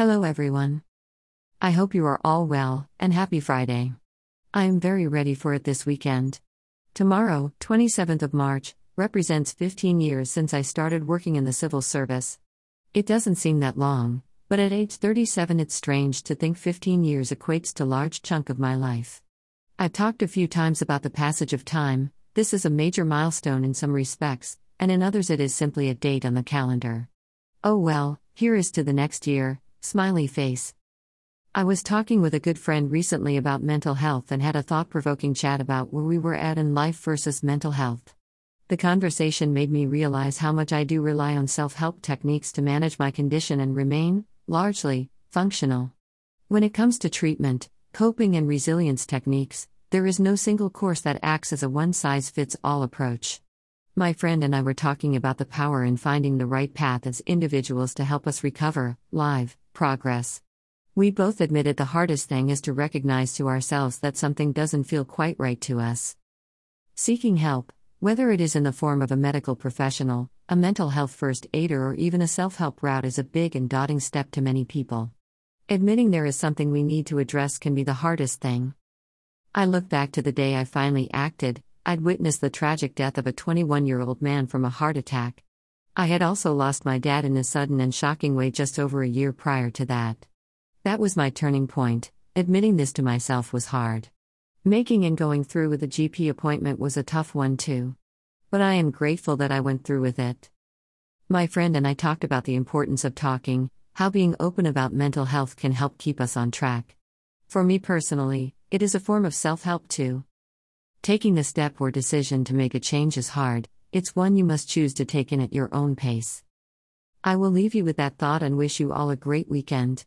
Hello, everyone. I hope you are all well, and happy Friday. I am very ready for it this weekend. Tomorrow, 27th of March, represents 15 years since I started working in the civil service. It doesn't seem that long, but at age 37 it's strange to think 15 years equates to large chunk of my life. I've talked a few times about the passage of time. This is a major milestone in some respects, and in others it is simply a date on the calendar. Oh well, here is to the next year, smiley face. I was talking with a good friend recently about mental health and had a thought provoking chat about where we were at in life versus mental health. The conversation made me realize how much I do rely on self help techniques to manage my condition and remain, largely, functional. When it comes to treatment, coping, and resilience techniques, there is no single course that acts as a one size fits all approach. My friend and I were talking about the power in finding the right path as individuals to help us recover, live, progress. We both admitted the hardest thing is to recognize to ourselves that something doesn't feel quite right to us. Seeking help, whether it is in the form of a medical professional, a mental health first aider, or even a self help route, is a big and daunting step to many people. Admitting there is something we need to address can be the hardest thing. I look back to the day I finally acted, I'd witnessed the tragic death of a 21 year old man from a heart attack. I had also lost my dad in a sudden and shocking way just over a year prior to that. That was my turning point. Admitting this to myself was hard. Making and going through with a GP appointment was a tough one too. But I am grateful that I went through with it. My friend and I talked about the importance of talking, how being open about mental health can help keep us on track. For me personally, it is a form of self help too. Taking the step or decision to make a change is hard, it's one you must choose to take in at your own pace. I will leave you with that thought and wish you all a great weekend.